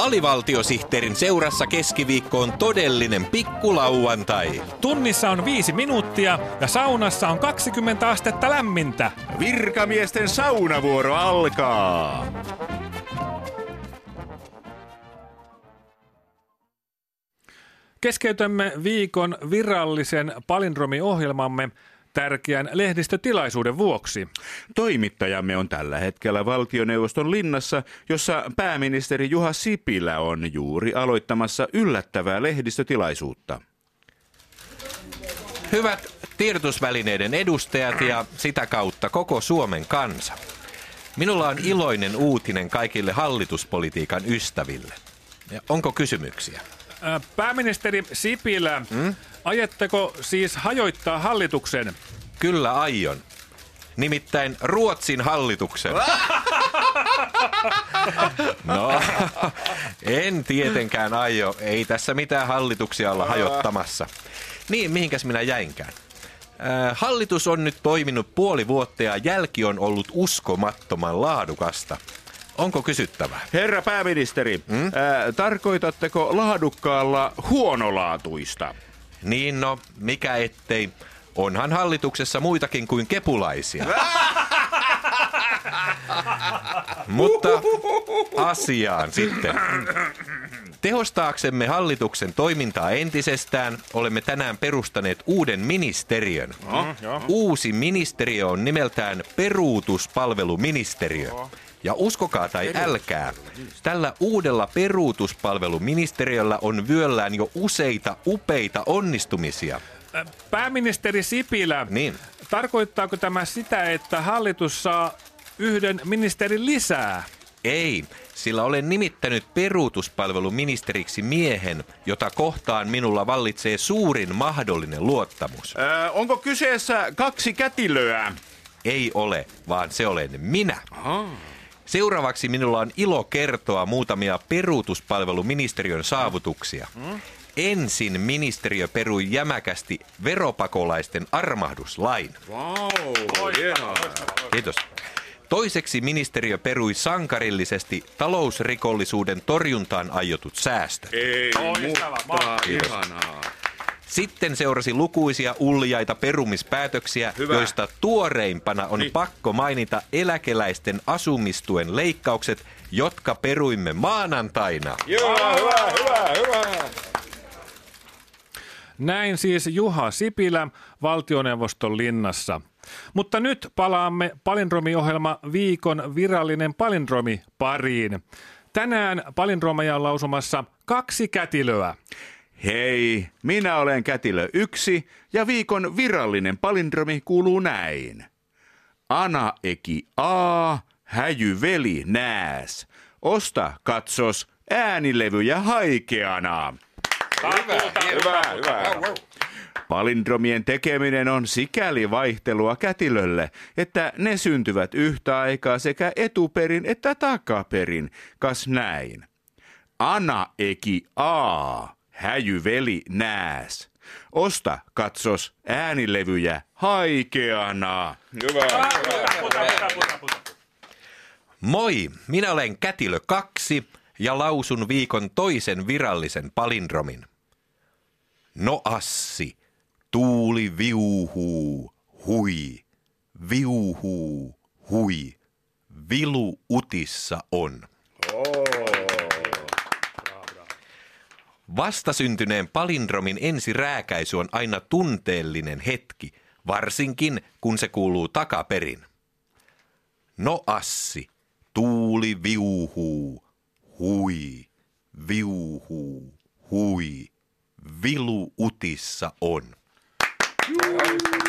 Alivaltiosihteerin seurassa keskiviikko on todellinen pikkulauantai. Tunnissa on viisi minuuttia ja saunassa on 20 astetta lämmintä. Virkamiesten saunavuoro alkaa. Keskeytämme viikon virallisen palindromiohjelmamme tärkeän lehdistötilaisuuden vuoksi. Toimittajamme on tällä hetkellä valtioneuvoston linnassa, jossa pääministeri Juha Sipilä on juuri aloittamassa yllättävää lehdistötilaisuutta. Hyvät tiedotusvälineiden edustajat ja sitä kautta koko Suomen kansa. Minulla on iloinen uutinen kaikille hallituspolitiikan ystäville. Ja onko kysymyksiä? Pääministeri Sipilä, hmm? ajetteko siis hajoittaa hallituksen? Kyllä aion. Nimittäin Ruotsin hallituksen. No, en tietenkään aio. Ei tässä mitään hallituksia olla hajottamassa. Niin, mihinkäs minä jäinkään? Hallitus on nyt toiminut puoli vuotta ja jälki on ollut uskomattoman laadukasta. Onko kysyttävää? Herra pääministeri, hmm? ää, tarkoitatteko laadukkaalla huonolaatuista? Niin no, mikä ettei. Onhan hallituksessa muitakin kuin kepulaisia. Mutta asiaan sitten. Tehostaaksemme hallituksen toimintaa entisestään olemme tänään perustaneet uuden ministeriön. Uusi ministeriö on nimeltään peruutuspalveluministeriö. Ja uskokaa tai älkää, tällä uudella peruutuspalveluministeriöllä on vyöllään jo useita upeita onnistumisia. Pääministeri Sipilä, Niin. tarkoittaako tämä sitä, että hallitus saa yhden ministerin lisää? Ei, sillä olen nimittänyt peruutuspalveluministeriksi miehen, jota kohtaan minulla vallitsee suurin mahdollinen luottamus. Ää, onko kyseessä kaksi kätilöä? Ei ole, vaan se olen minä. Seuraavaksi minulla on ilo kertoa muutamia peruutuspalveluministeriön saavutuksia. Ensin ministeriö perui jämäkästi veropakolaisten armahduslain. Wow, hienoa. Kiitos. Toiseksi ministeriö perui sankarillisesti talousrikollisuuden torjuntaan aiotut säästöt. Ei, mutta ihanaa. Sitten seurasi lukuisia uljaita perumispäätöksiä, Hyvä. joista tuoreimpana on Niin. pakko mainita eläkeläisten asumistuen leikkaukset, jotka peruimme maanantaina. Hyvä, hyvä, hyvä, hyvä. Näin siis Juha Sipilä valtioneuvoston linnassa. Mutta nyt palaamme palindromiohjelma viikon virallinen palindromi pariin. Tänään palindromeja on lausumassa kaksi kätilöä. Hei, minä olen kätilö yksi ja viikon virallinen palindromi kuuluu näin. Ana eki a, häjy veli nääs. Osta katsos äänilevyjä haikeana. Hyvä, hyvä, hyvä. Palindromien tekeminen on sikäli vaihtelua kätilölle, että ne syntyvät yhtä aikaa sekä etuperin että takaperin, kas näin. Ana eki a, häjy veli nääs. Osta katsos äänilevyjä haikeana. Hyvä. Moi, minä olen Kätilö 2 ja lausun viikon toisen virallisen palindromin. No assi, tuuli viuhuu, hui, viuhuu, hui, vilu utissa on. Vastasyntyneen palindromin ensirääkäisy on aina tunteellinen hetki, varsinkin kun se kuuluu takaperin. No assi, tuuli viuhuu, hui, viuhuu, hui, vilu utissa on. Woo!